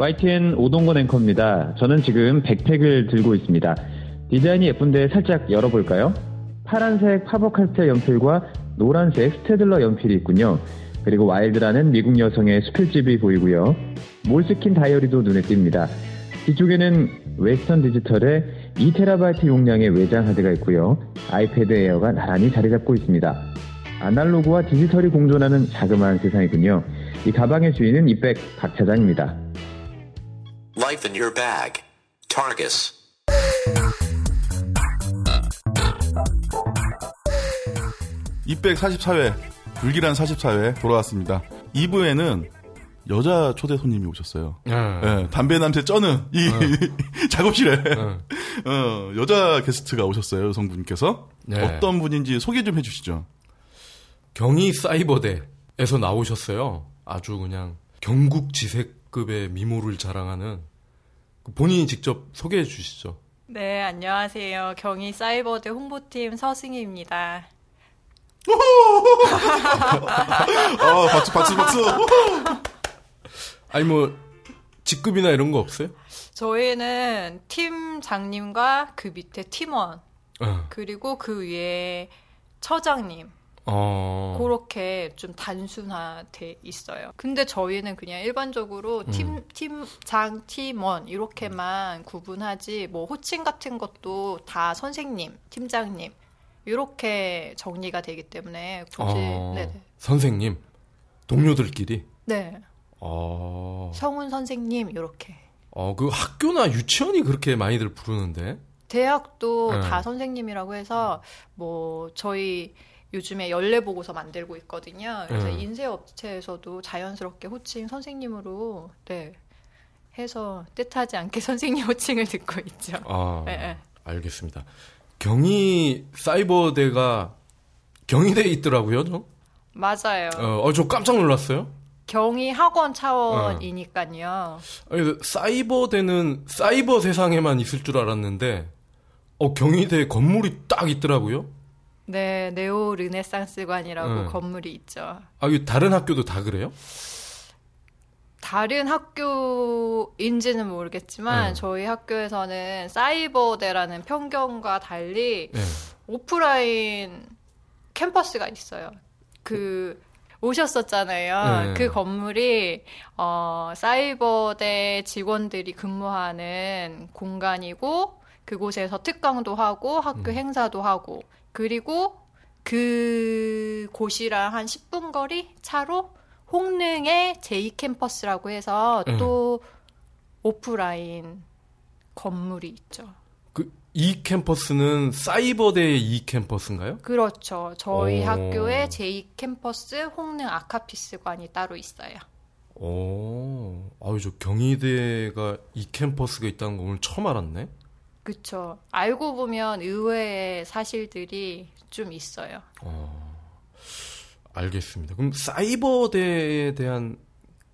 YTN 오동건 앵커입니다. 저는 지금 백팩을 들고 있습니다. 디자인이 예쁜데 살짝 열어볼까요? 파란색 파버카스텔 연필과 노란색 스테들러 연필이 있군요. 그리고 Wild라는 미국 여성의 수필집이 보이고요. 몰스킨 다이어리도 눈에 띕니다. 뒤쪽에는 웨스턴 디지털의 2TB 용량의 외장 하드가 있고요. 아이패드 에어가 나란히 자리 잡고 있습니다. 아날로그와 디지털이 공존하는 자그마한 세상이군요. 이 가방의 주인은 이백 박 차장입니다. Life in your bag. Targus. 이백 44회 불길한 44회 돌아왔습니다. 2부에는 여자 초대 손님이 오셨어요. 예, 담배 냄새 쩌는 이 작업실에 어, 여자 게스트가 오셨어요. 여성분께서 네. 어떤 분인지 소개 좀 해주시죠. 경희 사이버대에서 나오셨어요. 아주 그냥 경국지색급의 미모를 자랑하는 그 본인이 직접 소개해 주시죠. 네, 안녕하세요. 경희 사이버대 홍보팀 서승희입니다. 아 박수 박수 박수. 아니 뭐 직급이나 이런 거 없어요? 저희는 팀장님과 그 밑에 팀원, 어. 그리고 그 위에 처장님, 어. 그렇게 좀 단순화돼 있어요. 근데 저희는 그냥 일반적으로 팀, 팀장, 팀원, 이렇게만 구분하지, 뭐 호칭 같은 것도 다 선생님, 팀장님, 이렇게 정리가 되기 때문에 굳이, 어. 선생님 동료들끼리. 네. 어. 성훈 선생님, 이렇게. 어, 그 학교나 유치원이 그렇게 많이들 부르는데. 대학도 네. 다 선생님이라고 해서 뭐 저희 요즘에 연례 보고서 만들고 있거든요. 그래서 네. 인쇄 업체에서도 자연스럽게 호칭 선생님으로 네 해서 뜻하지 않게 선생님 호칭을 듣고 있죠. 아, 네, 네. 알겠습니다. 경희 사이버대가 경희대에 있더라고요, 저. 맞아요. 어, 어, 저 깜짝 놀랐어요. 경희 학원 차원이니까요. 아니, 그 사이버대는 사이버 세상에만 있을 줄 알았는데, 어, 경희대 건물이 딱 있더라고요. 네, 네오 르네상스관이라고 네. 건물이 있죠. 아, 이 다른 학교도 다 그래요? 다른 학교인지는 모르겠지만 네. 저희 학교에서는 사이버대라는 편견과 달리 네. 오프라인 캠퍼스가 있어요. 그 오셨었잖아요. 네. 그 건물이 어 사이버대 직원들이 근무하는 공간이고 그곳에서 특강도 하고 학교 음. 행사도 하고 그리고 그 곳이랑 한 10분 거리 차로 홍릉의 제2 캠퍼스라고 해서 네. 또 오프라인 건물이 있죠. 그, 이 캠퍼스는 사이버대의 이 캠퍼스인가요? 그렇죠. 저희 오. 학교에 제2 캠퍼스 홍릉 아카피스관이 따로 있어요. 오, 아유, 저 경희대가 이 캠퍼스가 있다는 거 오늘 처음 알았네. 그쵸. 알고 보면 의외의 사실들이 좀 있어요. 알겠습니다. 그럼 사이버대에 대한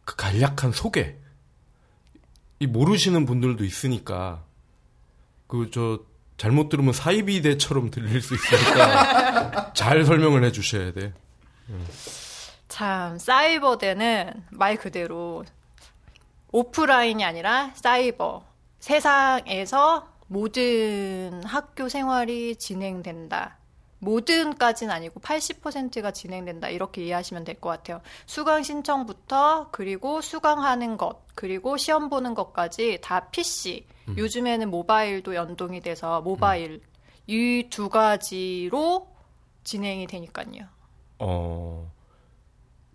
그 간략한 소개. 이 모르시는 분들도 있으니까 그 저 잘못 들으면 사이비대처럼 들릴 수 있으니까 잘 설명을 해 주셔야 돼. 참, 사이버대는 말 그대로 오프라인이 아니라 사이버. 세상에서 모든 학교 생활이 진행된다. 모든까지는 아니고 80%가 진행된다. 이렇게 이해하시면 될 것 같아요. 수강 신청부터 그리고 수강하는 것, 그리고 시험 보는 것까지 다 PC. 요즘에는 모바일도 연동이 돼서 모바일. 이두 가지로 진행이 되니까요. 어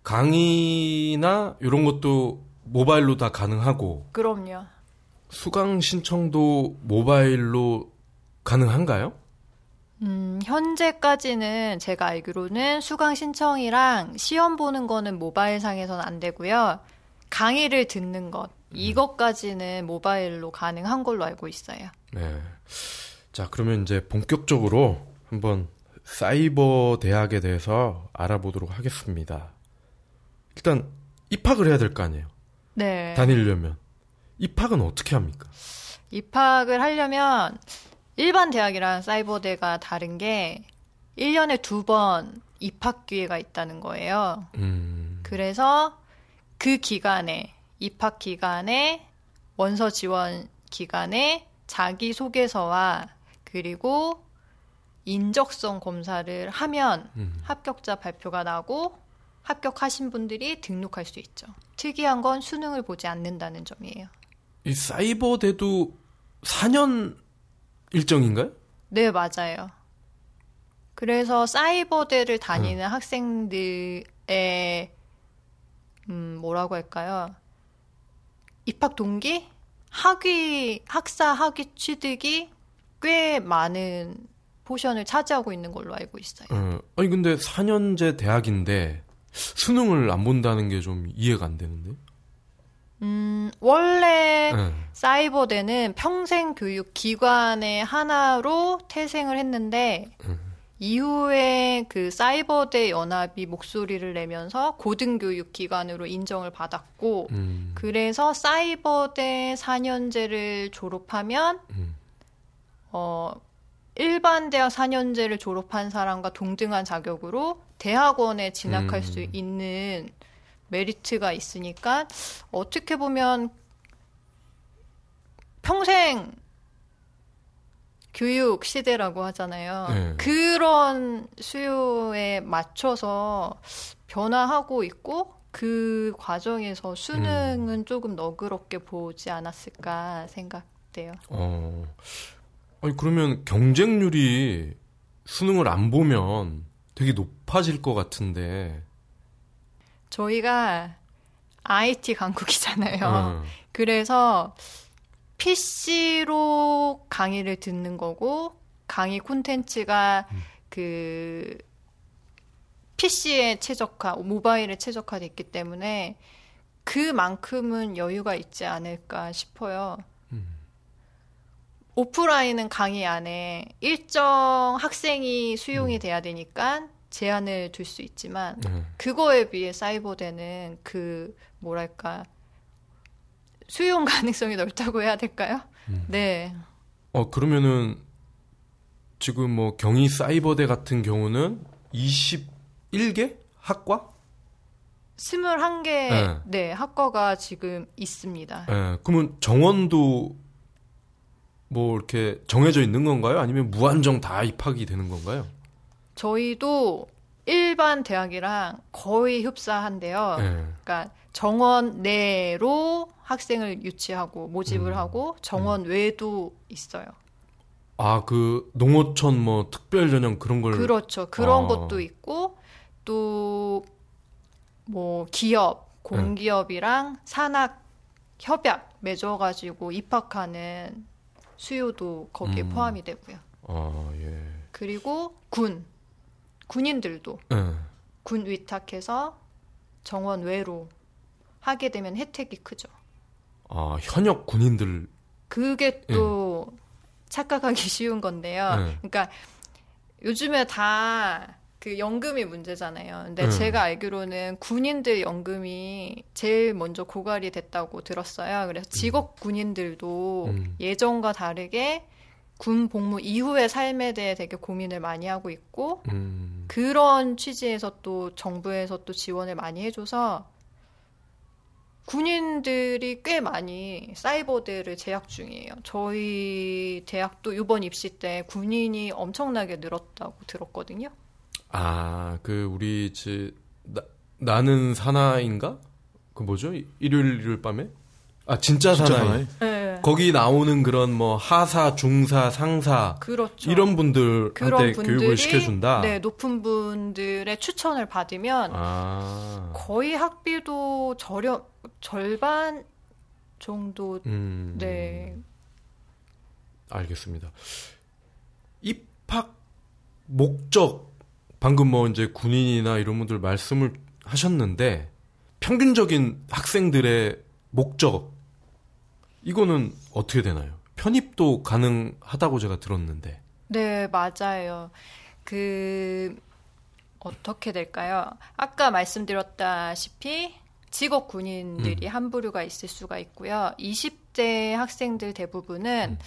강의나 이런 것도 모바일로 다 가능하고 그럼요. 수강 신청도 모바일로 가능한가요? 음, 현재까지는 제가 알기로는 수강 신청이랑 시험 보는 거는 모바일 상에서는 안 되고요. 강의를 듣는 것, 이것까지는 모바일로 가능한 걸로 알고 있어요. 네. 자, 그러면 이제 본격적으로 한번 사이버 대학에 대해서 알아보도록 하겠습니다. 일단 입학을 해야 될 거 아니에요. 네. 다니려면 입학은 어떻게 합니까? 입학을 하려면 일반 대학이랑 사이버대가 다른 게 1년에 두 번 입학 기회가 있다는 거예요. 음, 그래서 그 기간에 입학 기간에 원서 지원 기간에 자기 소개서와 그리고 인적성 검사를 하면 음. 합격자 발표가 나고 합격하신 분들이 등록할 수 있죠. 특이한 건 수능을 보지 않는다는 점이에요. 이 사이버 대도 4년 일정인가요? 네, 맞아요. 그래서 사이버대를 다니는 학생들의 음, 뭐라고 할까요? 입학 동기? 학위, 학사 학위 취득이 꽤 많은 포션을 차지하고 있는 걸로 알고 있어요. 어, 아니 근데 4년제 대학인데 수능을 안 본다는 게 좀 이해가 안 되는데. 음, 원래 네. 사이버대는 평생 교육 기관의 하나로 태생을 했는데 이후에 그 사이버대 연합이 목소리를 내면서 고등교육 기관으로 인정을 받았고 음, 그래서 사이버대 4년제를 졸업하면 음. 어 일반 대학 4년제를 졸업한 사람과 동등한 자격으로 대학원에 진학할 음. 수 있는 메리트가 있으니까 어떻게 보면 평생 교육 시대라고 하잖아요. 네. 그런 수요에 맞춰서 변화하고 있고 그 과정에서 수능은 음. 조금 너그럽게 보지 않았을까 생각돼요. 어. 아니 그러면 경쟁률이 수능을 안 보면 되게 높아질 것 같은데. 저희가 IT 강국이잖아요. 어. 그래서 PC로 강의를 듣는 거고 강의 콘텐츠가 그 PC에 최적화, 모바일에 최적화돼 있기 때문에 그만큼은 여유가 있지 않을까 싶어요. 오프라인은 강의 안에 일정 학생이 수용이 돼야 되니까 제한을 둘 수 있지만 네. 그거에 비해 사이버대는 그 뭐랄까 수용 가능성이 넓다고 해야 될까요? 네. 어 그러면은 지금 뭐 경희 사이버대 같은 경우는 21개 학과? 21개 네. 네, 학과가 지금 있습니다. 예. 그러면 정원도 뭐 이렇게 정해져 있는 건가요? 아니면 무한정 다 입학이 되는 건가요? 저희도 일반 대학이랑 거의 흡사한데요. 예. 그러니까 정원 내로 학생을 유치하고 모집을 음. 하고 정원 외도 있어요. 아, 그 농어촌 뭐 특별 전형 그런 걸 그렇죠. 그런 아. 것도 있고 또 뭐 기업, 공기업이랑 산학 협약 맺어 가지고 입학하는 수요도 거기에 음. 포함이 되고요. 아, 예. 그리고 군, 군인들도 예. 군 위탁해서 정원 외로 하게 되면 혜택이 크죠. 아, 현역 군인들 그게 또 착각하기 쉬운 건데요. 네. 그러니까 요즘에 다 그 연금이 문제잖아요. 근데 네. 제가 알기로는 군인들 연금이 제일 먼저 고갈이 됐다고 들었어요. 그래서 직업 군인들도 음. 예전과 다르게 군 복무 이후의 삶에 대해 되게 고민을 많이 하고 있고 음. 그런 취지에서 또 정부에서 또 지원을 많이 해줘서 군인들이 꽤 많이 사이버대를 재학 중이에요. 저희 대학도 이번 입시 때 군인이 엄청나게 늘었다고 들었거든요. 아, 그 우리 지 나, 나는 사나인가? 그 뭐죠? 일요일 일요일 밤에? 아, 진짜, 진짜 사나이. 사나이? 네. 거기 나오는 그런 뭐 하사, 중사, 상사 그렇죠. 이런 분들한테 그런 분들이 교육을 시켜준다. 네, 높은 분들의 추천을 받으면 아, 거의 학비도 저렴 절반 정도 음, 네. 알겠습니다. 입학 목적 방금 뭐 이제 군인이나 이런 분들 말씀을 하셨는데 평균적인 학생들의 목적 이거는 어떻게 되나요? 편입도 가능하다고 제가 들었는데. 네, 맞아요. 그, 어떻게 될까요? 아까 말씀드렸다시피 직업 군인들이 한 부류가 있을 수가 있고요. 20대 학생들 대부분은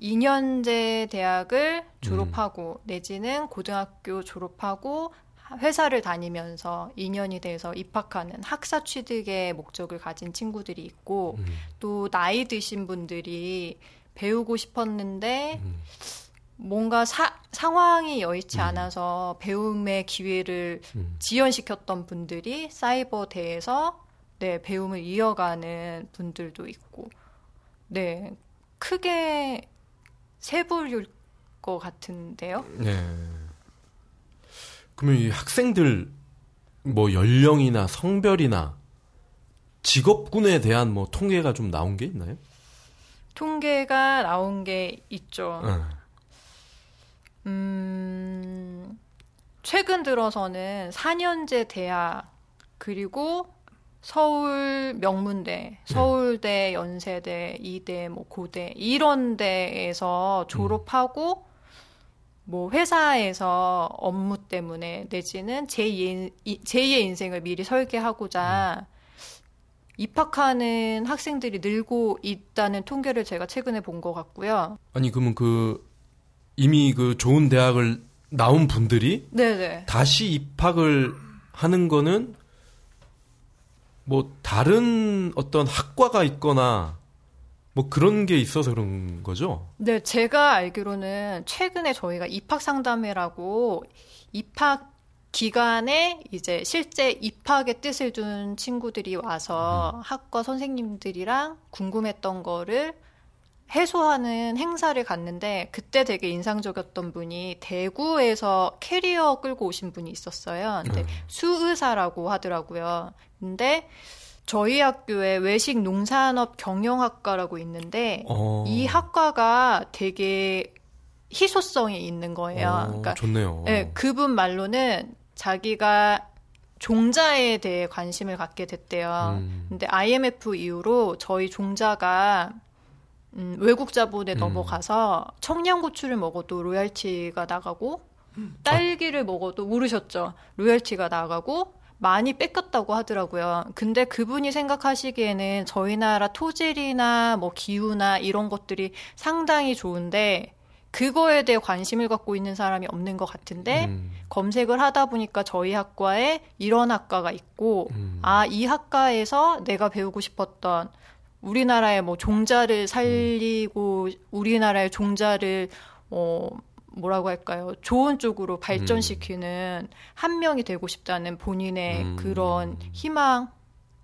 2년제 대학을 졸업하고 내지는 고등학교 졸업하고 회사를 다니면서 인연이 돼서 입학하는 학사 취득의 목적을 가진 친구들이 있고 음. 또 나이 드신 분들이 배우고 싶었는데 음. 뭔가 사- 상황이 여의치 않아서 배움의 기회를 음. 지연시켰던 분들이 사이버 대에서 네, 배움을 이어가는 분들도 있고 네, 크게 세 부류일 것 같은데요. 네. 그러면 이 학생들 뭐 연령이나 성별이나 직업군에 대한 뭐 통계가 좀 나온 게 있나요? 통계가 나온 게 있죠. 네. 음, 최근 들어서는 4년제 대학, 그리고 서울 명문대, 서울대, 연세대, 이대, 뭐 고대, 이런 데에서 졸업하고, 뭐 회사에서 업무 때문에 내지는 제2의, 제2의 인생을 미리 설계하고자 입학하는 학생들이 늘고 있다는 통계를 제가 최근에 본 것 같고요. 아니 그러면 그 이미 그 좋은 대학을 나온 분들이 네네. 다시 입학을 하는 거는 뭐 다른 어떤 학과가 있거나 뭐 그런 게 있어서 그런 거죠. 네, 제가 알기로는 최근에 저희가 입학 상담회라고 입학 기간에 이제 실제 입학의 뜻을 둔 친구들이 와서 학과 선생님들이랑 궁금했던 거를 해소하는 행사를 갔는데 그때 되게 인상적이었던 분이 대구에서 캐리어 끌고 오신 분이 있었어요. 근데 수의사라고 하더라고요. 근데 저희 학교에 외식 농산업 경영학과라고 있는데 어. 이 학과가 되게 희소성이 있는 거예요. 어, 그러니까 좋네요. 네, 그분 말로는 자기가 종자에 대해 관심을 갖게 됐대요. 음. 근데 IMF 이후로 저희 종자가 음, 외국 자본에 음. 넘어가서 청양고추를 먹어도 로얄티가 나가고 음. 딸기를 먹어도 모르셨죠? 로얄티가 나가고 많이 뺏겼다고 하더라고요. 근데 그분이 생각하시기에는 저희 나라 토질이나 뭐 기후나 이런 것들이 상당히 좋은데 그거에 대해 관심을 갖고 있는 사람이 없는 것 같은데 음. 검색을 하다 보니까 저희 학과에 이런 학과가 있고 음. 아이 학과에서 내가 배우고 싶었던 우리나라의 뭐 종자를 살리고 우리나라의 종자를 어 뭐라고 할까요? 좋은 쪽으로 발전시키는 한 명이 되고 싶다는 본인의 음. 그런 희망,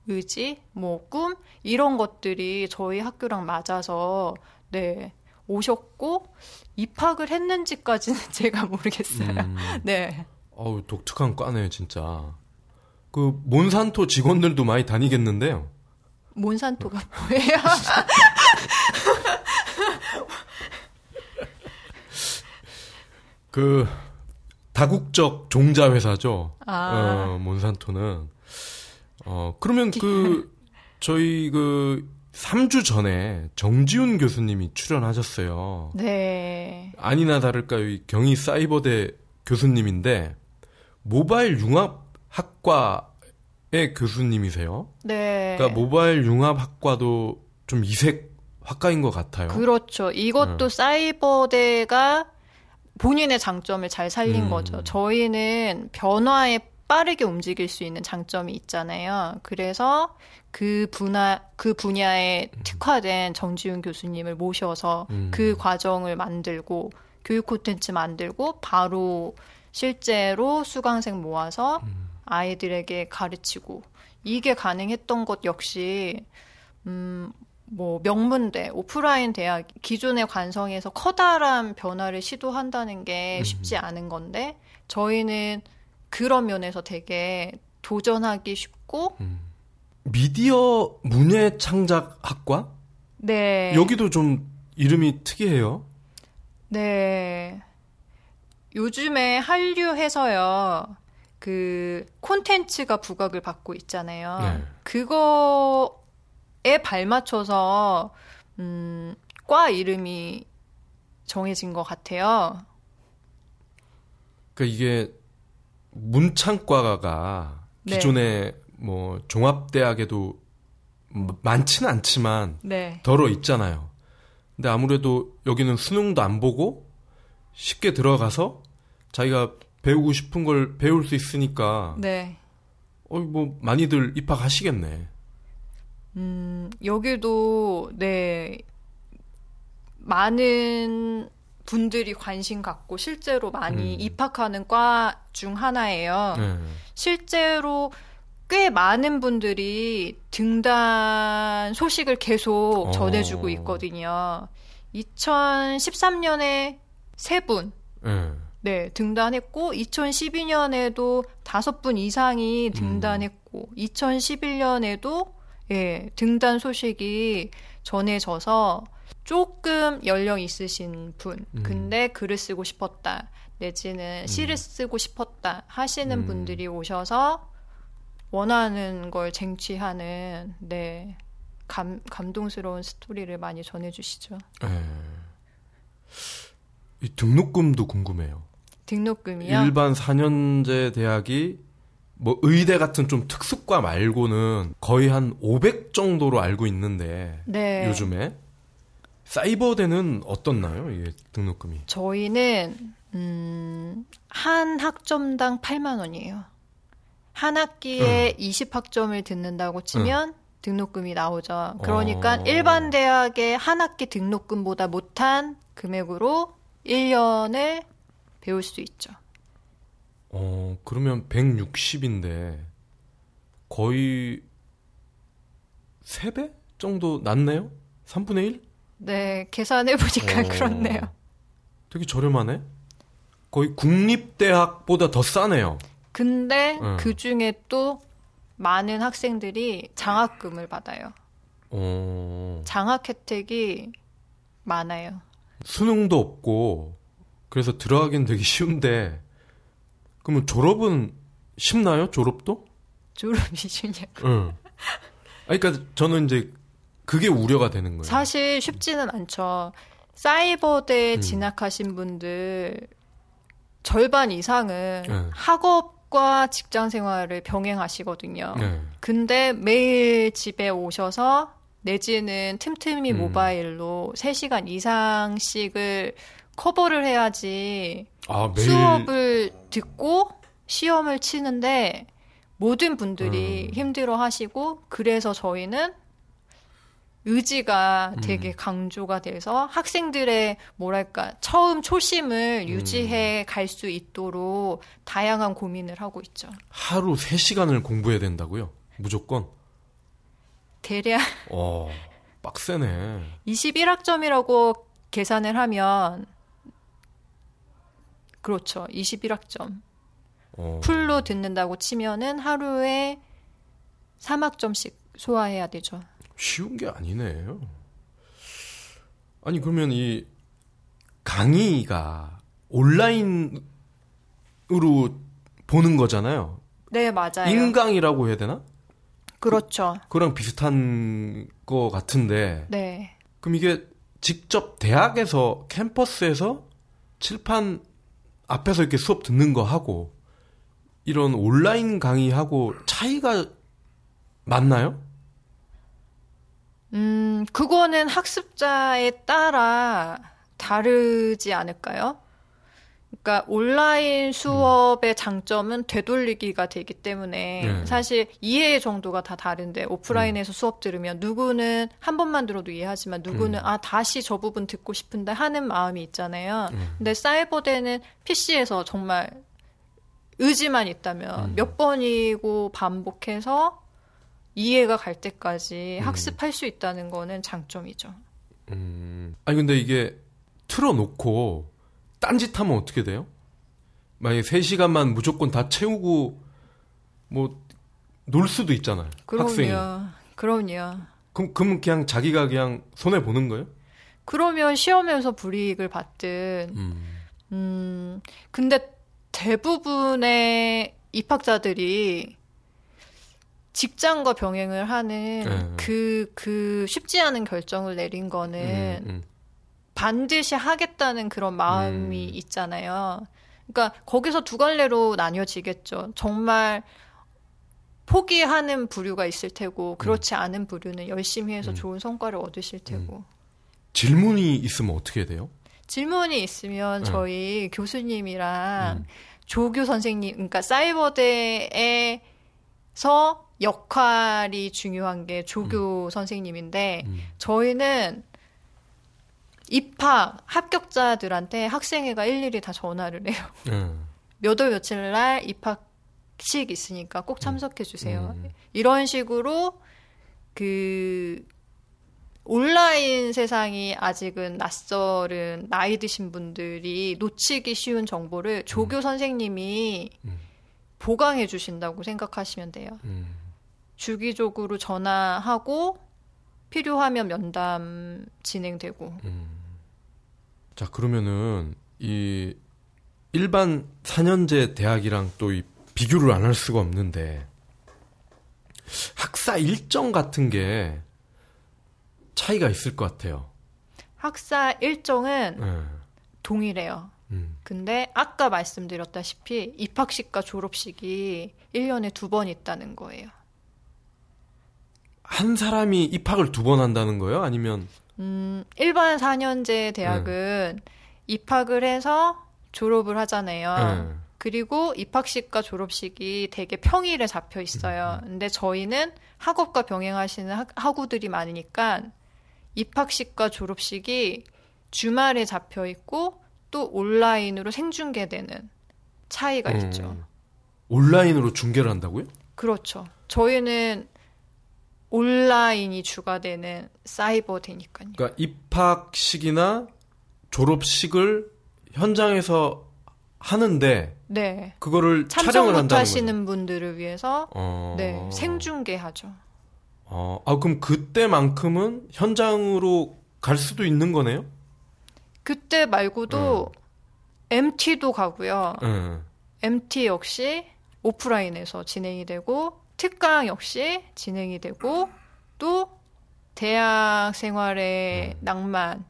의지, 뭐 꿈 이런 것들이 저희 학교랑 맞아서 네 오셨고 입학을 했는지까지는 제가 모르겠어요. 음. 네. 어우 독특한 과네요 진짜. 그 몬산토 직원들도 많이 다니겠는데요. 몬산토가 뭐예요? 그 다국적 종자 회사죠. 아. 어, 몬산토는 어 그러면 그 저희 그 3주 전에 정지훈 교수님이 출연하셨어요. 네. 아니나 다를까요? 이 경희 사이버대 교수님인데 모바일 융합 학과의 교수님이세요. 네. 그러니까 모바일 융합 학과도 좀 이색 학과인 것 같아요. 그렇죠. 이것도 사이버대가 본인의 장점을 잘 살린 음. 거죠. 저희는 변화에 빠르게 움직일 수 있는 장점이 있잖아요. 그래서 그 분야 그 분야에 특화된 정지훈 교수님을 모셔서 음. 그 과정을 만들고 교육 콘텐츠 만들고 바로 실제로 수강생 모아서 음. 아이들에게 가르치고 이게 가능했던 것 역시 음, 뭐 명문대, 오프라인 대학 기존의 관성에서 커다란 변화를 시도한다는 게 음. 쉽지 않은 건데 저희는 그런 면에서 되게 도전하기 쉽고 음. 미디어 문예 창작 학과? 네. 여기도 좀 이름이 특이해요. 네. 요즘에 한류해서요. 그 콘텐츠가 부각을 받고 있잖아요. 네. 그거 에 발맞춰서 음, 과 이름이 정해진 것 같아요. 그러니까 이게 문창과가 네. 기존에 뭐 종합대학에도 뭐 많지는 않지만 네. 덜어 있잖아요. 근데 아무래도 여기는 수능도 안 보고 쉽게 들어가서 자기가 배우고 싶은 걸 배울 수 있으니까 네. 어이 뭐 많이들 입학하시겠네. 음, 여기도, 네, 많은 분들이 관심 갖고 실제로 많이 음. 입학하는 과 중 하나예요. 네. 실제로 꽤 많은 분들이 등단 소식을 계속 어. 전해주고 있거든요. 2013년에 세 분, 네. 네, 등단했고, 2012년에도 다섯 분 이상이 등단했고, 2011년에도, 예, 등단 소식이 전해져서 조금 연령 있으신 분, 음. 근데 글을 쓰고 싶었다, 내지는 시를 쓰고 싶었다 하시는 음. 분들이 오셔서 원하는 걸 쟁취하는, 네, 감, 감동스러운 스토리를 많이 전해주시죠. 네. 이 등록금도 궁금해요. 등록금이요? 일반 4년제 대학이 뭐 의대 같은 좀 특수과 말고는 거의 한 500 정도로 알고 있는데 네. 요즘에 사이버대는 어떻나요? 이게 등록금이. 저희는 음, 한 학점당 8만 원이에요. 한 학기에 20학점을 듣는다고 치면 등록금이 나오죠. 그러니까 어. 일반 대학의 한 학기 등록금보다 못한 금액으로 1년을 배울 수 있죠. 어, 그러면 160인데 거의 3배 정도 낮네요? 3분의 1? 네, 계산해 보니까 어. 그렇네요. 되게 저렴하네. 거의 국립대학보다 더 싸네요. 근데 음. 그 중에 또 많은 학생들이 장학금을 받아요. 어, 장학 혜택이 많아요. 수능도 없고 그래서 들어가긴 되게 쉬운데 그러면 졸업은 쉽나요? 졸업도? 졸업이 중요해요. 응. 아니, 그러니까 저는 이제 그게 우려가 되는 거예요. 사실 쉽지는 않죠. 사이버대 음. 진학하신 분들 절반 이상은 네. 학업과 직장 생활을 병행하시거든요. 네. 근데 매일 집에 오셔서 내지는 틈틈이 음. 모바일로 3시간 이상씩을 커버를 해야지 아, 매일 수업을 듣고 시험을 치는데 모든 분들이 음. 힘들어 하시고 그래서 저희는 의지가 되게 음. 강조가 돼서 학생들의 뭐랄까 처음 초심을 음. 유지해 갈 수 있도록 다양한 고민을 하고 있죠. 하루 3시간을 공부해야 된다고요? 무조건? 대략 어, 빡세네. 21학점이라고 계산을 하면 그렇죠. 21학점. 어. 풀로 듣는다고 치면은 하루에 3학점씩 소화해야 되죠. 쉬운 게 아니네요. 아니 그러면 이 강의가 온라인으로 보는 거잖아요. 네, 맞아요. 인강이라고 해야 되나? 그렇죠. 그랑 비슷한 거 같은데 네. 그럼 이게 직접 대학에서 캠퍼스에서 칠판 앞에서 이렇게 수업 듣는 거 하고 이런 온라인 강의하고 차이가 맞나요? 음, 그거는 학습자에 따라 다르지 않을까요? 그러니까 온라인 수업의 장점은 되돌리기가 되기 때문에 네. 사실 이해 정도가 다 다른데 오프라인에서 수업 들으면 누구는 한 번만 들어도 이해하지만 누구는 아 다시 저 부분 듣고 싶은데 하는 마음이 있잖아요. 근데 사이버대는 PC에서 정말 의지만 있다면 몇 번이고 반복해서 이해가 갈 때까지 학습할 수 있다는 거는 장점이죠. 음. 아니 근데 이게 틀어놓고 딴짓하면 어떻게 돼요? 만약에 3시간만 무조건 다 채우고 뭐 놀 수도 있잖아요. 학생이. 그럼요. 그럼요. 그럼, 그럼 그냥 자기가 그냥 손해 보는 거예요? 그러면 시험에서 불이익을 받든 음. 음, 근데 대부분의 입학자들이 직장과 병행을 하는 네. 그, 그 쉽지 않은 결정을 내린 거는 음, 음. 반드시 하겠다는 그런 마음이 음. 있잖아요. 그러니까 거기서 두 갈래로 나뉘어지겠죠. 정말 포기하는 부류가 있을 테고 그렇지 않은 부류는 열심히 해서 음. 좋은 성과를 얻으실 테고 질문이 있으면 어떻게 돼요? 질문이 있으면 네. 저희 교수님이랑 음. 조교 선생님, 그러니까 사이버대에서 역할이 중요한 게 조교 선생님인데 저희는 입학 합격자들한테 학생회가 일일이 다 전화를 해요. 음. 몇월 며칠 날 입학식 있으니까 꼭 참석해 주세요. 음. 이런 식으로 그 온라인 세상이 아직은 낯설은 나이 드신 분들이 놓치기 쉬운 정보를 조교 선생님이 음. 보강해 주신다고 생각하시면 돼요. 음. 주기적으로 전화하고 필요하면 면담 진행되고 자, 그러면은 이 일반 4년제 대학이랑 또 이 비교를 안 할 수가 없는데 학사 일정 같은 게 차이가 있을 것 같아요. 학사 일정은 예. 동일해요. 음. 근데 아까 말씀드렸다시피 입학식과 졸업식이 1년에 두 번 있다는 거예요. 한 사람이 입학을 두 번 한다는 거예요? 아니면 음, 일반 4년제 대학은 입학을 해서 졸업을 하잖아요. 네. 그리고 입학식과 졸업식이 되게 평일에 잡혀 있어요. 근데 저희는 학업과 병행하시는 학, 학우들이 많으니까 입학식과 졸업식이 주말에 잡혀 있고 또 온라인으로 생중계되는 차이가 음. 있죠. 온라인으로 중계를 한다고요? 그렇죠. 저희는 온라인이 주가 되는 사이버 되니까요. 그러니까 입학식이나 졸업식을 현장에서 하는데 네. 그거를 촬영을 못 한다는 하시는 거죠. 분들을 위해서 어. 네, 생중계하죠. 어, 아 그럼 그때만큼은 현장으로 갈 수도 있는 거네요? 그때 말고도 MT도 가고요. 예. MT 역시 오프라인에서 진행이 되고 특강 역시 진행이 되고 또 대학 생활의 낭만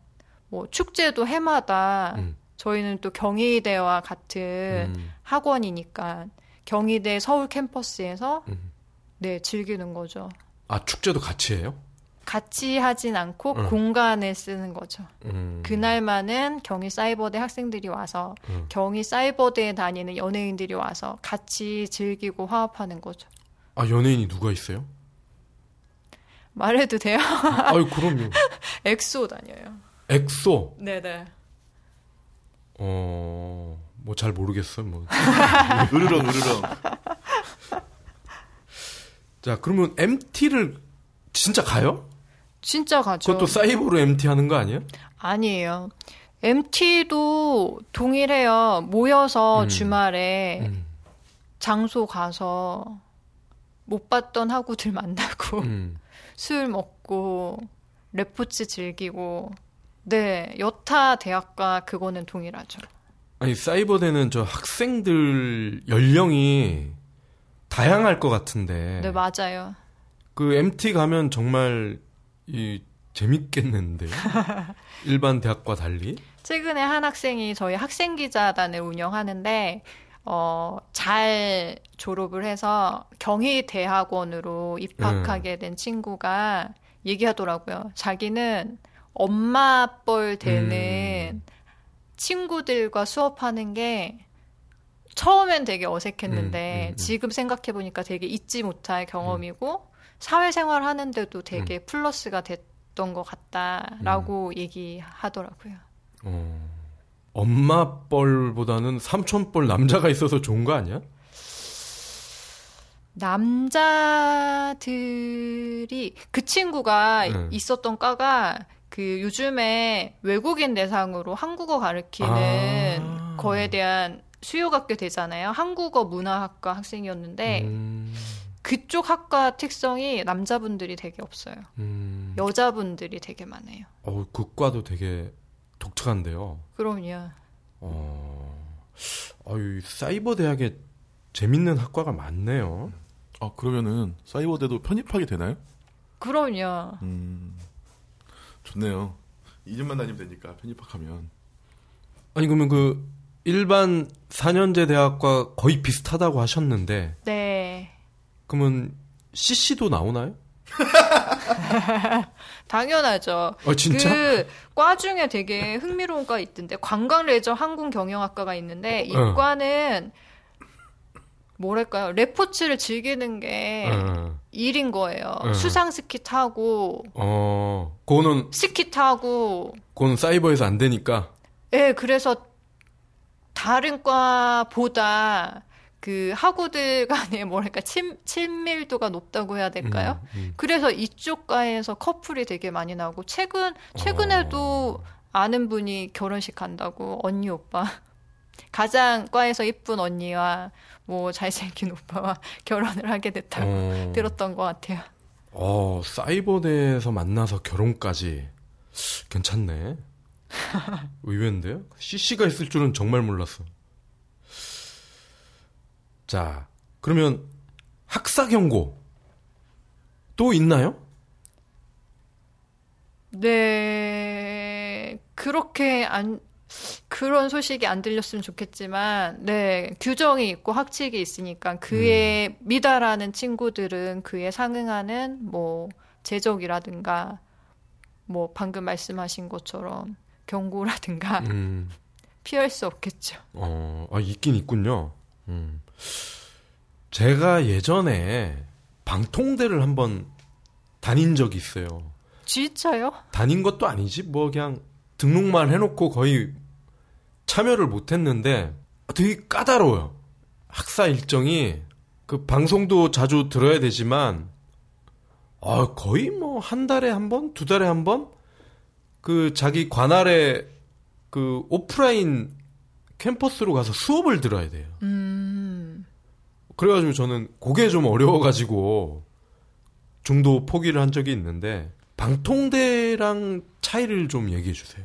뭐 축제도 해마다 음. 저희는 또 경희대와 같은 음. 학원이니까 경희대 서울 캠퍼스에서 음. 네 즐기는 거죠. 아 축제도 같이 해요? 같이 하진 않고 음. 공간을 쓰는 거죠. 음. 그날만은 경희 사이버대 학생들이 와서 음. 경희 사이버대에 다니는 연예인들이 와서 같이 즐기고 화합하는 거죠. 아 연예인이 누가 있어요? 말해도 돼요? 아유 그럼요. 엑소 다녀요. 엑소. 네네. 어. 뭐 잘 모르겠어요. 뭐. 으르렁 으르렁. 자 그러면 MT를 진짜 가요? 진짜 가죠. 그것도 사이버로 MT 하는 거 아니에요? 아니에요. MT도 동일해요. 모여서 음. 주말에 음. 장소 가서 못 봤던 학우들 만나고 음. 술 먹고 레포츠 즐기고 네 여타 대학과 그거는 동일하죠. 아니 사이버대는 저 학생들 연령이 다양할 것 같은데 네 맞아요. 그 MT 가면 정말 이 재밌겠는데요? 일반 대학과 달리? 최근에 한 학생이 저희 학생 기자단을 운영하는데 어, 잘 졸업을 해서 경희대학원으로 입학하게 된 친구가 얘기하더라고요. 자기는 엄마 뻘 되는 친구들과 수업하는 게 처음엔 되게 어색했는데 음, 음, 음. 지금 생각해 보니까 되게 잊지 못할 경험이고 사회생활 하는데도 되게 음. 플러스가 됐던 것 같다라고 얘기하더라고요. 어, 엄마 뻘보다는 삼촌 뻘 남자가 있어서 좋은 거 아니야? 남자들이 그 친구가 음. 있었던 과가 그 요즘에 외국인 대상으로 한국어 가르치는 아. 거에 대한 수요가 꽤 되잖아요. 한국어 문화학과 학생이었는데 음, 그쪽 학과 특성이 남자분들이 되게 없어요. 음. 여자분들이 되게 많아요. 어, 그 과도 되게 독특한데요. 그럼요. 어, 아유, 사이버 대학에 재밌는 학과가 많네요. 아 그러면은 사이버대도 편입하게 되나요? 그럼요. 음 좋네요. 2년만 다니면 되니까 편입학하면. 아니, 그러면 그 일반 4년제 대학과 거의 비슷하다고 하셨는데, 네. 그러면 CC도 나오나요? 당연하죠. 어, 진짜? 그 과 중에 되게 흥미로운 과 있던데 관광 레저 항공 경영학과가 있는데 이 어. 과는 뭐랄까요 레포츠를 즐기는 게 어, 일인 거예요. 어. 수상 스키 타고 어, 그거는 스키 타고 그거는 사이버에서 안 되니까. 예, 그래서 다른 과보다 그 학우들 간의 뭐랄까 친, 친밀도가 높다고 해야 될까요? 음, 음. 그래서 이쪽 과에서 커플이 되게 많이 나오고 최근 최근에도 어. 아는 분이 결혼식 간다고 언니 오빠 가장 과에서 이쁜 언니와 뭐 잘생긴 오빠와 결혼을 하게 됐다고 어. 들었던 것 같아요. 어, 사이버대에서 만나서 결혼까지 괜찮네. 의외인데요? CC가 있을 줄은 정말 몰랐어. 자, 그러면 학사 경고 또 있나요? 네, 그렇게 안, 그런 소식이 안 들렸으면 좋겠지만, 네, 규정이 있고 학칙이 있으니까 그에 미달하는 친구들은 그에 상응하는 뭐, 제적이라든가, 뭐, 방금 말씀하신 것처럼 경고라든가 음, 피할 수 없겠죠. 어, 아, 있긴 있군요. 음. 제가 예전에 방통대를 한번 다닌 적이 있어요. 진짜요? 다닌 것도 아니지 뭐 그냥 등록만 해놓고 거의 참여를 못했는데 되게 까다로워요 학사 일정이 그 방송도 자주 들어야 되지만 아 거의 뭐 한 달에 한 번 두 달에 한 번 그 자기 관할에 그 오프라인 캠퍼스로 가서 수업을 들어야 돼요 음, 그래가지고 저는 그게 좀 어려워가지고 중도 포기를 한 적이 있는데 방통대랑 차이를 좀 얘기해 주세요.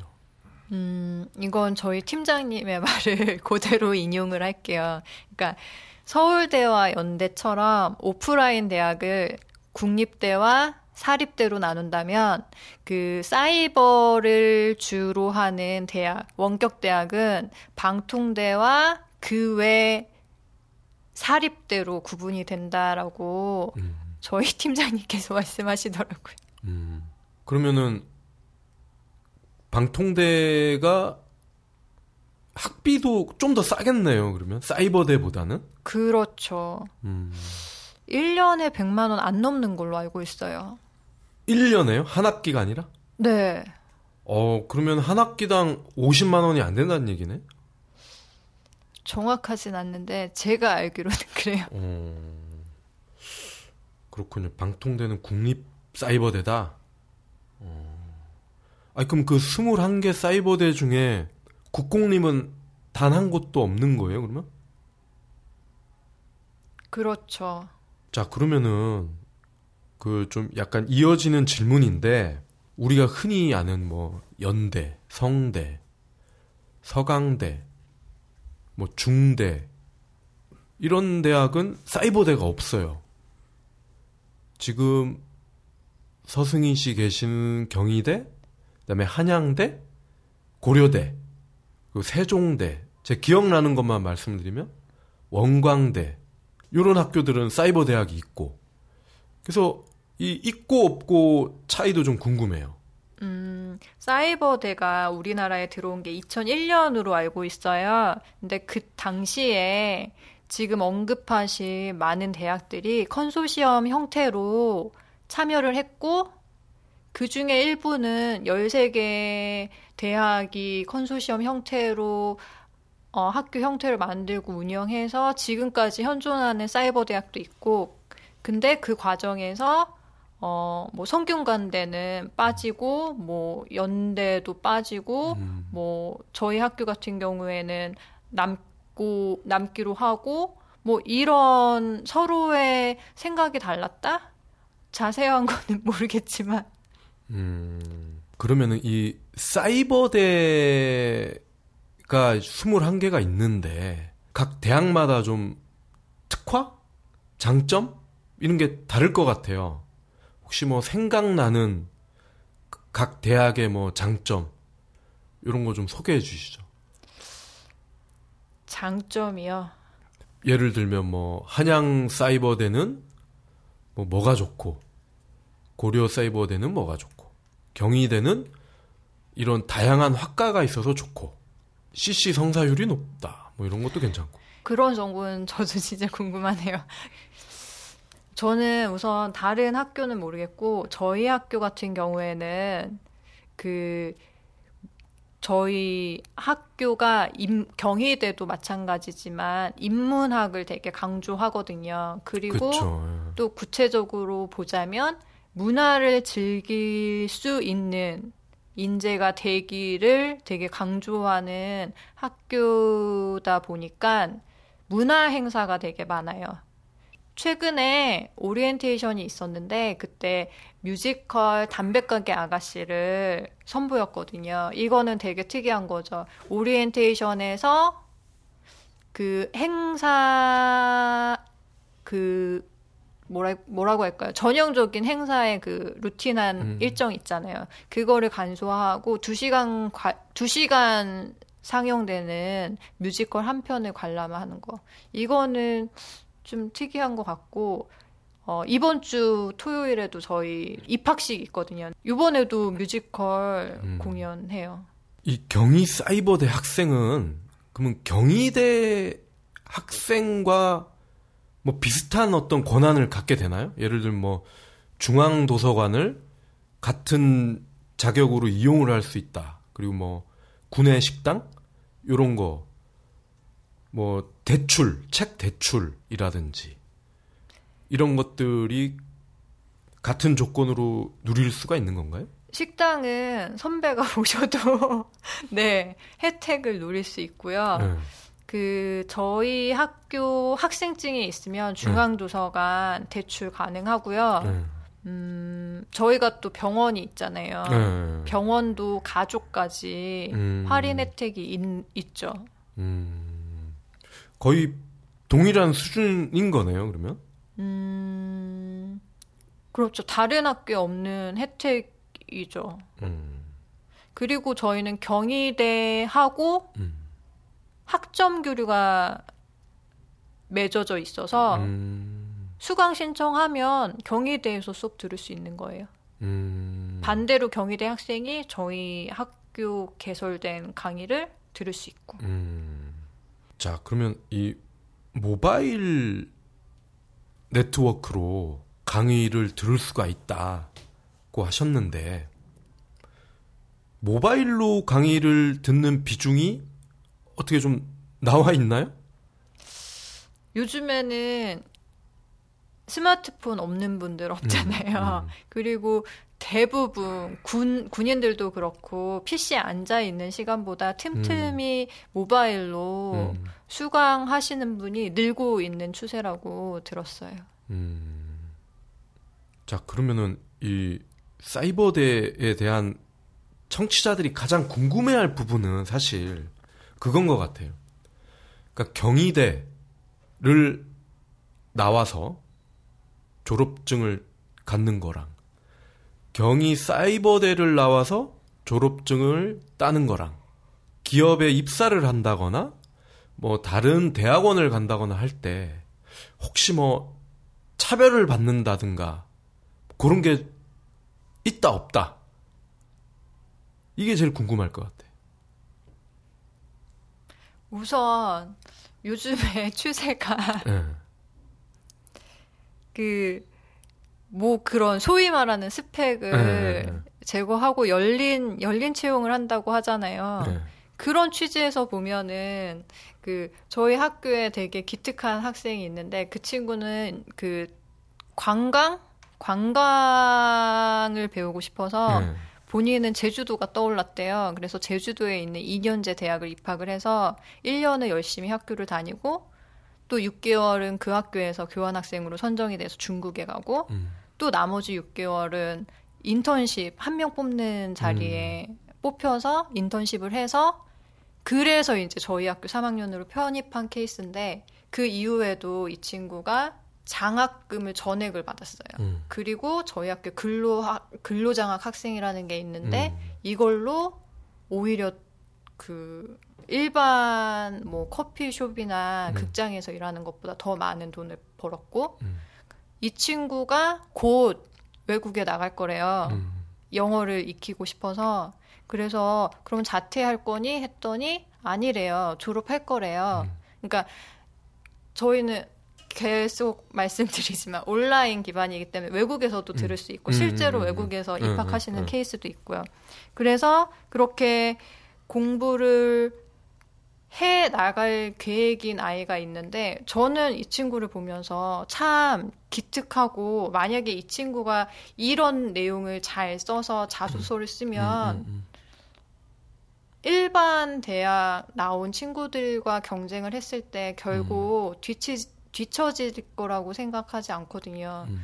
음, 이건 저희 팀장님의 말을 그대로 인용을 할게요. 그러니까 서울대와 연대처럼 오프라인 대학을 국립대와 사립대로 나눈다면 그 사이버를 주로 하는 대학, 원격 대학은 방통대와 그 외 사립대로 구분이 된다라고 음, 저희 팀장님께서 말씀하시더라고요. 음. 그러면은 방통대가 학비도 좀 더 싸겠네요. 그러면 사이버대보다는. 그렇죠. 음. 1년에 100만 원 안 넘는 걸로 알고 있어요. 1년에요? 한 학기가 아니라? 네. 어, 그러면 한 학기당 50만 원이 안 된다는 얘기네? 정확하진 않는데 제가 알기로는 그래요. 어, 그렇군요. 방통대는 국립 사이버대다. 어. 아니, 그럼 그 21개 사이버대 중에 국공립은 단 한 곳도 없는 거예요, 그러면? 그렇죠. 자, 그러면은 그 좀 약간 이어지는 질문인데 우리가 흔히 아는 뭐 연대, 성대, 서강대, 뭐 중대 이런 대학은 사이버대가 없어요. 지금 서승희 씨 계시는 경희대, 그다음에 한양대, 고려대, 그 세종대, 제 기억나는 것만 말씀드리면 원광대. 이런 학교들은 사이버 대학이 있고. 그래서 이 있고 없고 차이도 좀 궁금해요. 음, 사이버대가 우리나라에 들어온 게 2001년으로 알고 있어요. 근데 그 당시에 지금 언급하신 많은 대학들이 컨소시엄 형태로 참여를 했고, 그 중에 일부는 13개 대학이 컨소시엄 형태로 어, 학교 형태를 만들고 운영해서 지금까지 현존하는 사이버 대학도 있고, 근데 그 과정에서 어, 뭐 성균관대는 빠지고, 뭐 연대도 빠지고, 음. 뭐 저희 학교 같은 경우에는 남고 남기로 하고, 뭐 이런 서로의 생각이 달랐다? 자세한 거는 모르겠지만, 음, 그러면은 이 사이버대가 21개가 있는데 각 대학마다 좀 특화? 장점? 이런 게 다를 것 같아요. 혹시 뭐 생각나는 각 대학의 뭐 장점 이런 거 좀 소개해 주시죠. 장점이요. 예를 들면 뭐 한양 사이버대는 뭐 뭐가 좋고 고려 사이버대는 뭐가 좋고 경희대는 이런 다양한 학과가 있어서 좋고 CC 성사율이 높다. 뭐 이런 것도 괜찮고. 그런 정보는 저도 진짜 궁금하네요. 저는 우선 다른 학교는 모르겠고 저희 학교 같은 경우에는 그 저희 학교가 임- 경희대도 마찬가지지만 인문학을 되게 강조하거든요. 그리고 그렇죠. 또 구체적으로 보자면 문화를 즐길 수 있는 인재가 되기를 되게 강조하는 학교다 보니까 문화 행사가 되게 많아요. 최근에 오리엔테이션이 있었는데 그때 뮤지컬 담배가게 아가씨를 선보였거든요. 이거는 되게 특이한 거죠. 오리엔테이션에서 그 행사 그 뭐라 뭐라고 할까요? 전형적인 행사의 그 routine한 음. 일정 있잖아요. 그거를 간소화하고 2시간 과, 2시간 상영되는 뮤지컬 한 편을 관람하는 거. 이거는 좀 특이한 것 같고 어, 이번 주 토요일에도 저희 입학식 있거든요. 이번에도 뮤지컬 음. 공연해요. 이 경희 사이버대 학생은 그러면 경희대 학생과 뭐 비슷한 어떤 권한을 갖게 되나요? 예를 들면 뭐 중앙 도서관을 같은 자격으로 이용을 할 수 있다. 그리고 뭐 구내 식당 요런 거 뭐 대출, 책 대출이라든지 이런 것들이 같은 조건으로 누릴 수가 있는 건가요? 식당은 선배가 오셔도 네 혜택을 누릴 수 있고요. 네. 그 저희 학교 학생증이 있으면 중앙도서관 대출 가능하고요. 네. 음, 저희가 또 병원이 있잖아요. 네. 병원도 가족까지 음. 할인 혜택이 있, 있죠. 음, 거의 동일한 수준인 거네요, 그러면? 음, 그렇죠. 다른 학교에 없는 혜택이죠. 음, 그리고 저희는 경희대하고 음. 학점 교류가 맺어져 있어서 음, 수강 신청하면 경희대에서 수업 들을 수 있는 거예요. 음. 반대로 경희대 학생이 저희 학교 개설된 강의를 들을 수 있고. 음. 자, 그러면 이 모바일 네트워크로 강의를 들을 수가 있다고 하셨는데, 모바일로 강의를 듣는 비중이 어떻게 좀 나와 있나요? 요즘에는 스마트폰 없는 분들 없잖아요. 음, 음. 그리고 대부분 군 군인들도 그렇고 PC에 앉아 있는 시간보다 틈틈이 모바일로 음, 수강하시는 분이 늘고 있는 추세라고 들었어요. 음. 자, 그러면은 이 사이버대에 대한 청취자들이 가장 궁금해할 부분은 사실 그건 것 같아요. 그러니까 경희대를 나와서 졸업증을 갖는 거랑 경희 사이버대를 나와서 졸업증을 따는 거랑 기업에 입사를 한다거나 뭐 다른 대학원을 간다거나 할 때 혹시 뭐 차별을 받는다든가 그런 게 있다 없다 이게 제일 궁금할 것 같아. 우선 요즘에 추세가 예. 그 뭐 그런 소위 말하는 스펙을 네. 제거하고 열린 열린 채용을 한다고 하잖아요. 네. 그런 취지에서 보면은 그 저희 학교에 되게 기특한 학생이 있는데 그 친구는 그 관광 관광을 배우고 싶어서 네. 본인은 제주도가 떠올랐대요. 그래서 제주도에 있는 2년제 대학을 입학을 해서 1년을 열심히 학교를 다니고 또 6개월은 그 학교에서 교환학생으로 선정이 돼서 중국에 가고 음. 또 나머지 6개월은 인턴십 한 명 뽑는 자리에 뽑혀서 인턴십을 해서 그래서 이제 저희 학교 3학년으로 편입한 케이스인데 그 이후에도 이 친구가 장학금을 전액을 받았어요. 음. 그리고 저희 학교 근로 근로장학 학생이라는 게 있는데 음. 이걸로 오히려 그 일반 뭐 커피숍이나 음. 극장에서 일하는 것보다 더 많은 돈을 벌었고 음. 이 친구가 곧 외국에 나갈 거래요. 음. 영어를 익히고 싶어서 그래서 그럼 자퇴할 거니 했더니 아니래요. 졸업할 거래요. 음. 그러니까 저희는 계속 말씀드리지만 온라인 기반이기 때문에 외국에서도 들을 수 있고 음, 실제로 음, 음, 외국에서 음, 입학하시는 음, 음. 케이스도 있고요. 그래서 그렇게 공부를 해 나갈 계획인 아이가 있는데 저는 이 친구를 보면서 참 기특하고 만약에 이 친구가 이런 내용을 잘 써서 자소서를 쓰면 음, 음, 일반 대학 나온 친구들과 경쟁을 했을 때 결국 음. 뒤치, 뒤처질 거라고 생각하지 않거든요. 음.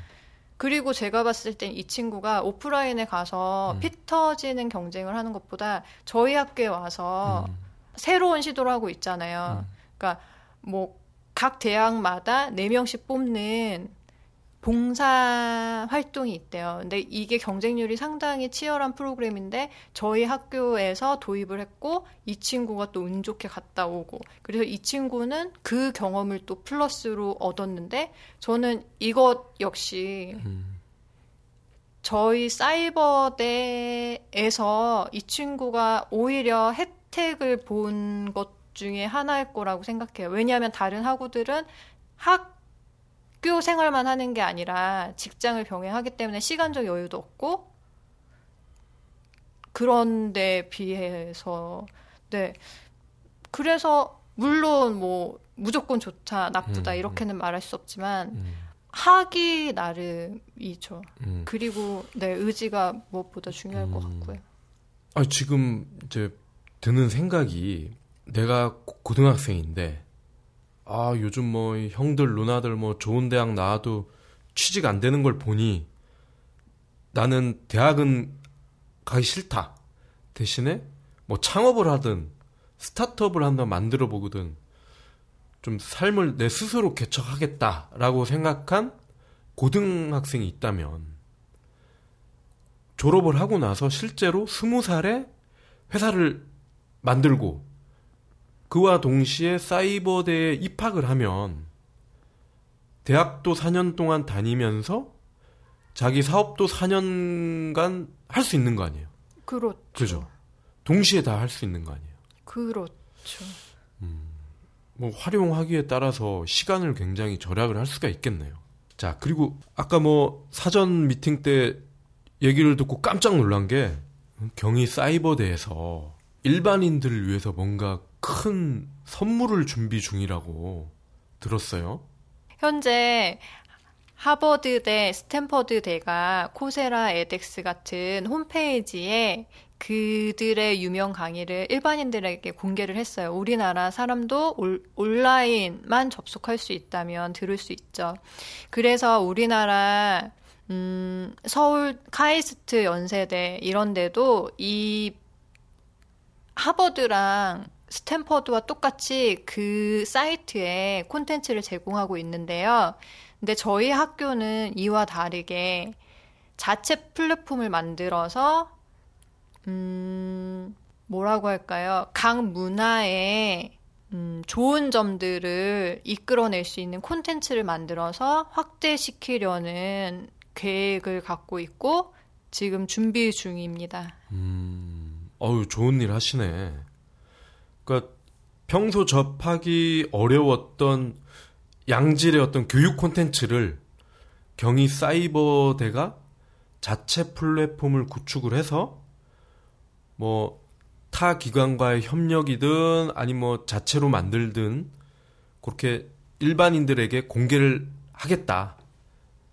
그리고 제가 봤을 땐 이 친구가 오프라인에 가서 음. 피 터지는 경쟁을 하는 것보다 저희 학교에 와서 음. 새로운 시도를 하고 있잖아요. 그러니까 뭐 각 대학마다 네명씩 뽑는 봉사 활동이 있대요. 근데 이게 경쟁률이 상당히 치열한 프로그램인데 저희 학교에서 도입을 했고 이 친구가 또 운 좋게 갔다 오고 그래서 이 친구는 그 경험을 또 플러스로 얻었는데 저는 이것 역시 음. 저희 사이버대에서 이 친구가 오히려 혜택을 본 것 중에 하나일 거라고 생각해요. 왜냐하면 다른 학우들은 학교 생활만 하는 게 아니라 직장을 병행하기 때문에 시간적 여유도 없고 그런데 비해서 네 그래서 물론 뭐 무조건 좋다 나쁘다 음, 이렇게는 말할 수 없지만 음. 하기 나름이죠. 음. 그리고 네 의지가 무엇보다 중요할 것 음. 같고요. 아, 지금 이제 드는 생각이 내가 고- 고등학생인데 아, 요즘 뭐이 형들 누나들 뭐 좋은 대학 나와도 취직 안 되는 걸 보니 나는 대학은 가기 싫다. 대신에 뭐 창업을 하든 스타트업을 한번 만들어 보거든 좀 삶을 내 스스로 개척하겠다라고 생각한 고등학생이 있다면 졸업을 하고 나서 실제로 스무 살에 회사를 만들고 그와 동시에 사이버대에 입학을 하면 대학도 4년 동안 다니면서 자기 사업도 4년간 할 수 있는 거 아니에요. 그렇죠. 그죠? 동시에 다 할 수 있는 거 아니에요. 그렇죠. 뭐 활용하기에 따라서 시간을 굉장히 절약을 할 수가 있겠네요. 자, 그리고 아까 뭐 사전 미팅 때 얘기를 듣고 깜짝 놀란 게 경희 사이버대에서 일반인들을 위해서 뭔가 큰 선물을 준비 중이라고 들었어요. 현재 하버드대, 스탠퍼드대가 코세라, 에덱스 같은 홈페이지에 그들의 유명 강의를 일반인들에게 공개를 했어요. 우리나라 사람도 올, 온라인만 접속할 수 있다면 들을 수 있죠. 그래서 우리나라 음, 서울 카이스트 연세대 이런 데도 이 하버드랑 스탠퍼드와 똑같이 그 사이트에 콘텐츠를 제공하고 있는데요. 근데 저희 학교는 이와 다르게 자체 플랫폼을 만들어서 음, 뭐라고 할까요? 각 문화의 음, 좋은 점들을 이끌어낼 수 있는 콘텐츠를 만들어서 확대시키려는 계획을 갖고 있고 지금 준비 중입니다. 음, 어유 좋은 일 하시네. 그러니까 평소 접하기 어려웠던 양질의 어떤 교육 콘텐츠를 경희 사이버대가 자체 플랫폼을 구축을 해서 뭐 타 기관과의 협력이든 아니 뭐 자체로 만들든 그렇게 일반인들에게 공개를 하겠다.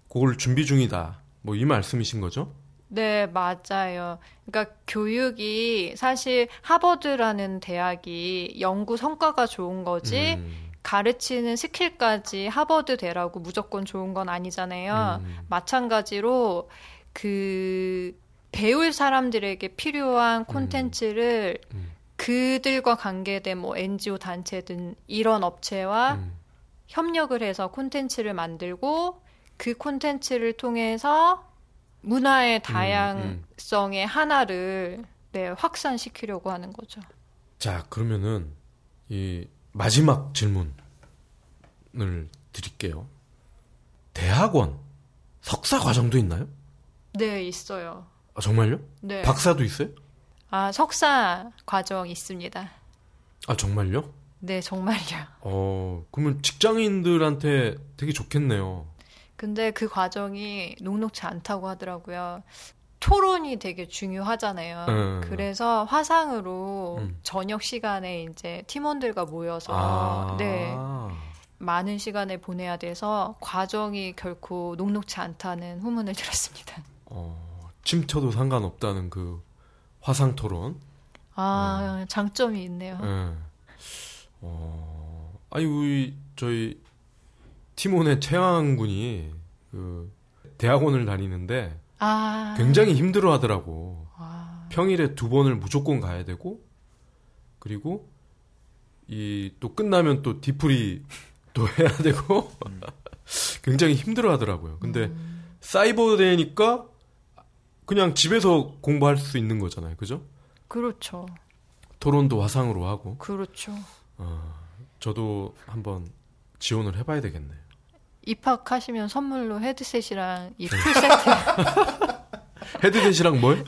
그걸 준비 중이다. 뭐 이 말씀이신 거죠? 네, 맞아요. 그러니까 교육이 사실 하버드라는 대학이 연구 성과가 좋은 거지 음, 가르치는 스킬까지 하버드 대라고 무조건 좋은 건 아니잖아요. 음. 마찬가지로 그 배울 사람들에게 필요한 콘텐츠를 음. 그들과 관계된 뭐 NGO 단체든 이런 업체와 음. 협력을 해서 콘텐츠를 만들고 그 콘텐츠를 통해서 문화의 다양성의 하나를 네, 확산시키려고 하는 거죠. 자, 그러면은 이 마지막 질문을 드릴게요. 대학원 석사 과정도 있나요? 네, 있어요. 아, 정말요? 네. 박사도 있어요? 아, 석사 과정 있습니다. 아, 정말요? 네, 정말요. 어, 그러면 직장인들한테 되게 좋겠네요. 근데 그 과정이 녹록지 않다고 하더라고요. 토론이 되게 중요하잖아요. 음. 그래서 화상으로 음. 저녁 시간에 이제 팀원들과 모여서 아. 네 많은 시간을 보내야 돼서 과정이 결코 녹록지 않다는 후문을 들었습니다. 어, 침투도 상관없다는 그 화상 토론. 아 장점이 있네요. 예. 어, 아니 우리 저희 팀원의 최양한 군이 그 대학원을 다니는데 아 굉장히 힘들어 하더라고. 아, 평일에 두 번을 무조건 가야 되고 그리고 이 또 끝나면 또 디프리 또 해야 되고 굉장히 힘들어 하더라고요. 근데 음. 사이버 대니까 그냥 집에서 공부할 수 있는 거잖아요. 그죠? 그렇죠, 토론도 화상으로 하고 그렇죠. 어, 저도 한번 지원을 해봐야 되겠네요. 입학하시면 선물로 헤드셋이랑 이 풀세트 헤드셋이랑 뭘?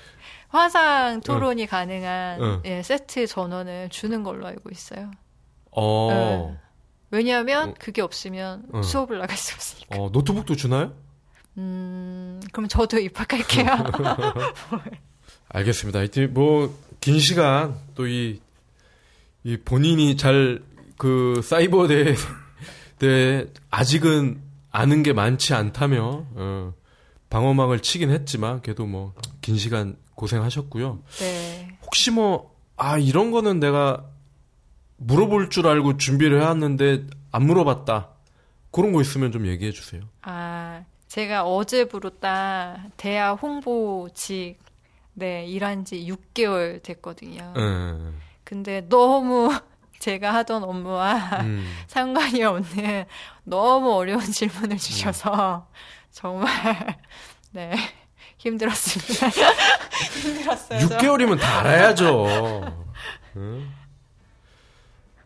화상 토론이 가능한 응. 예, 세트 전원을 주는 걸로 알고 있어요. 어, 네. 왜냐하면 어. 그게 없으면 어. 수업을 나갈 수 없으니까. 어, 노트북도 주나요? 음, 그럼 저도 입학할게요. 알겠습니다. 하여튼 뭐긴 시간 또 이 이 본인이 잘 그 사이버 대해 아직은 아는 게 많지 않다며 어, 방어막을 치긴 했지만 그래도 뭐 긴 시간 고생하셨고요. 네. 혹시 뭐 아 이런 거는 내가 물어볼 줄 알고 준비를 해왔는데 안 물어봤다 그런 거 있으면 좀 얘기해 주세요. 아, 제가 어제부로 딱 대학 홍보직 네, 일한 지 6개월 됐거든요. 음, 근데 너무 제가 하던 업무와 음. 상관이 없는 너무 어려운 질문을 주셔서 정말 네 힘들었습니다. 힘들었어요. 저. 6개월이면 다 알아야죠. 응?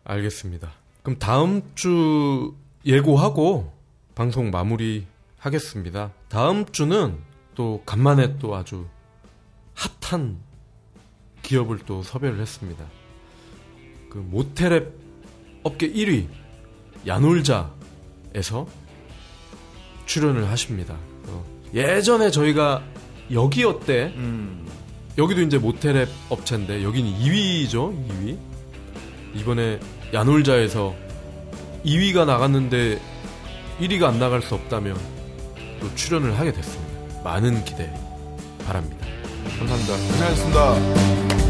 알겠습니다. 그럼 다음 주 예고하고 방송 마무리 하겠습니다. 다음 주는 또 간만에 또 아주 핫한 기업을 또 섭외를 했습니다. 그 모텔앱 업계 1위 야놀자에서 출연을 하십니다. 어, 예전에 저희가 여기 어때 음. 여기도 이제 모텔앱 업체인데 여기는 2위죠 2위 이번에 야놀자에서 2위가 나갔는데 1위가 안 나갈 수 없다면 또 출연을 하게 됐습니다 많은 기대 바랍니다 감사합니다 고생하셨습니다.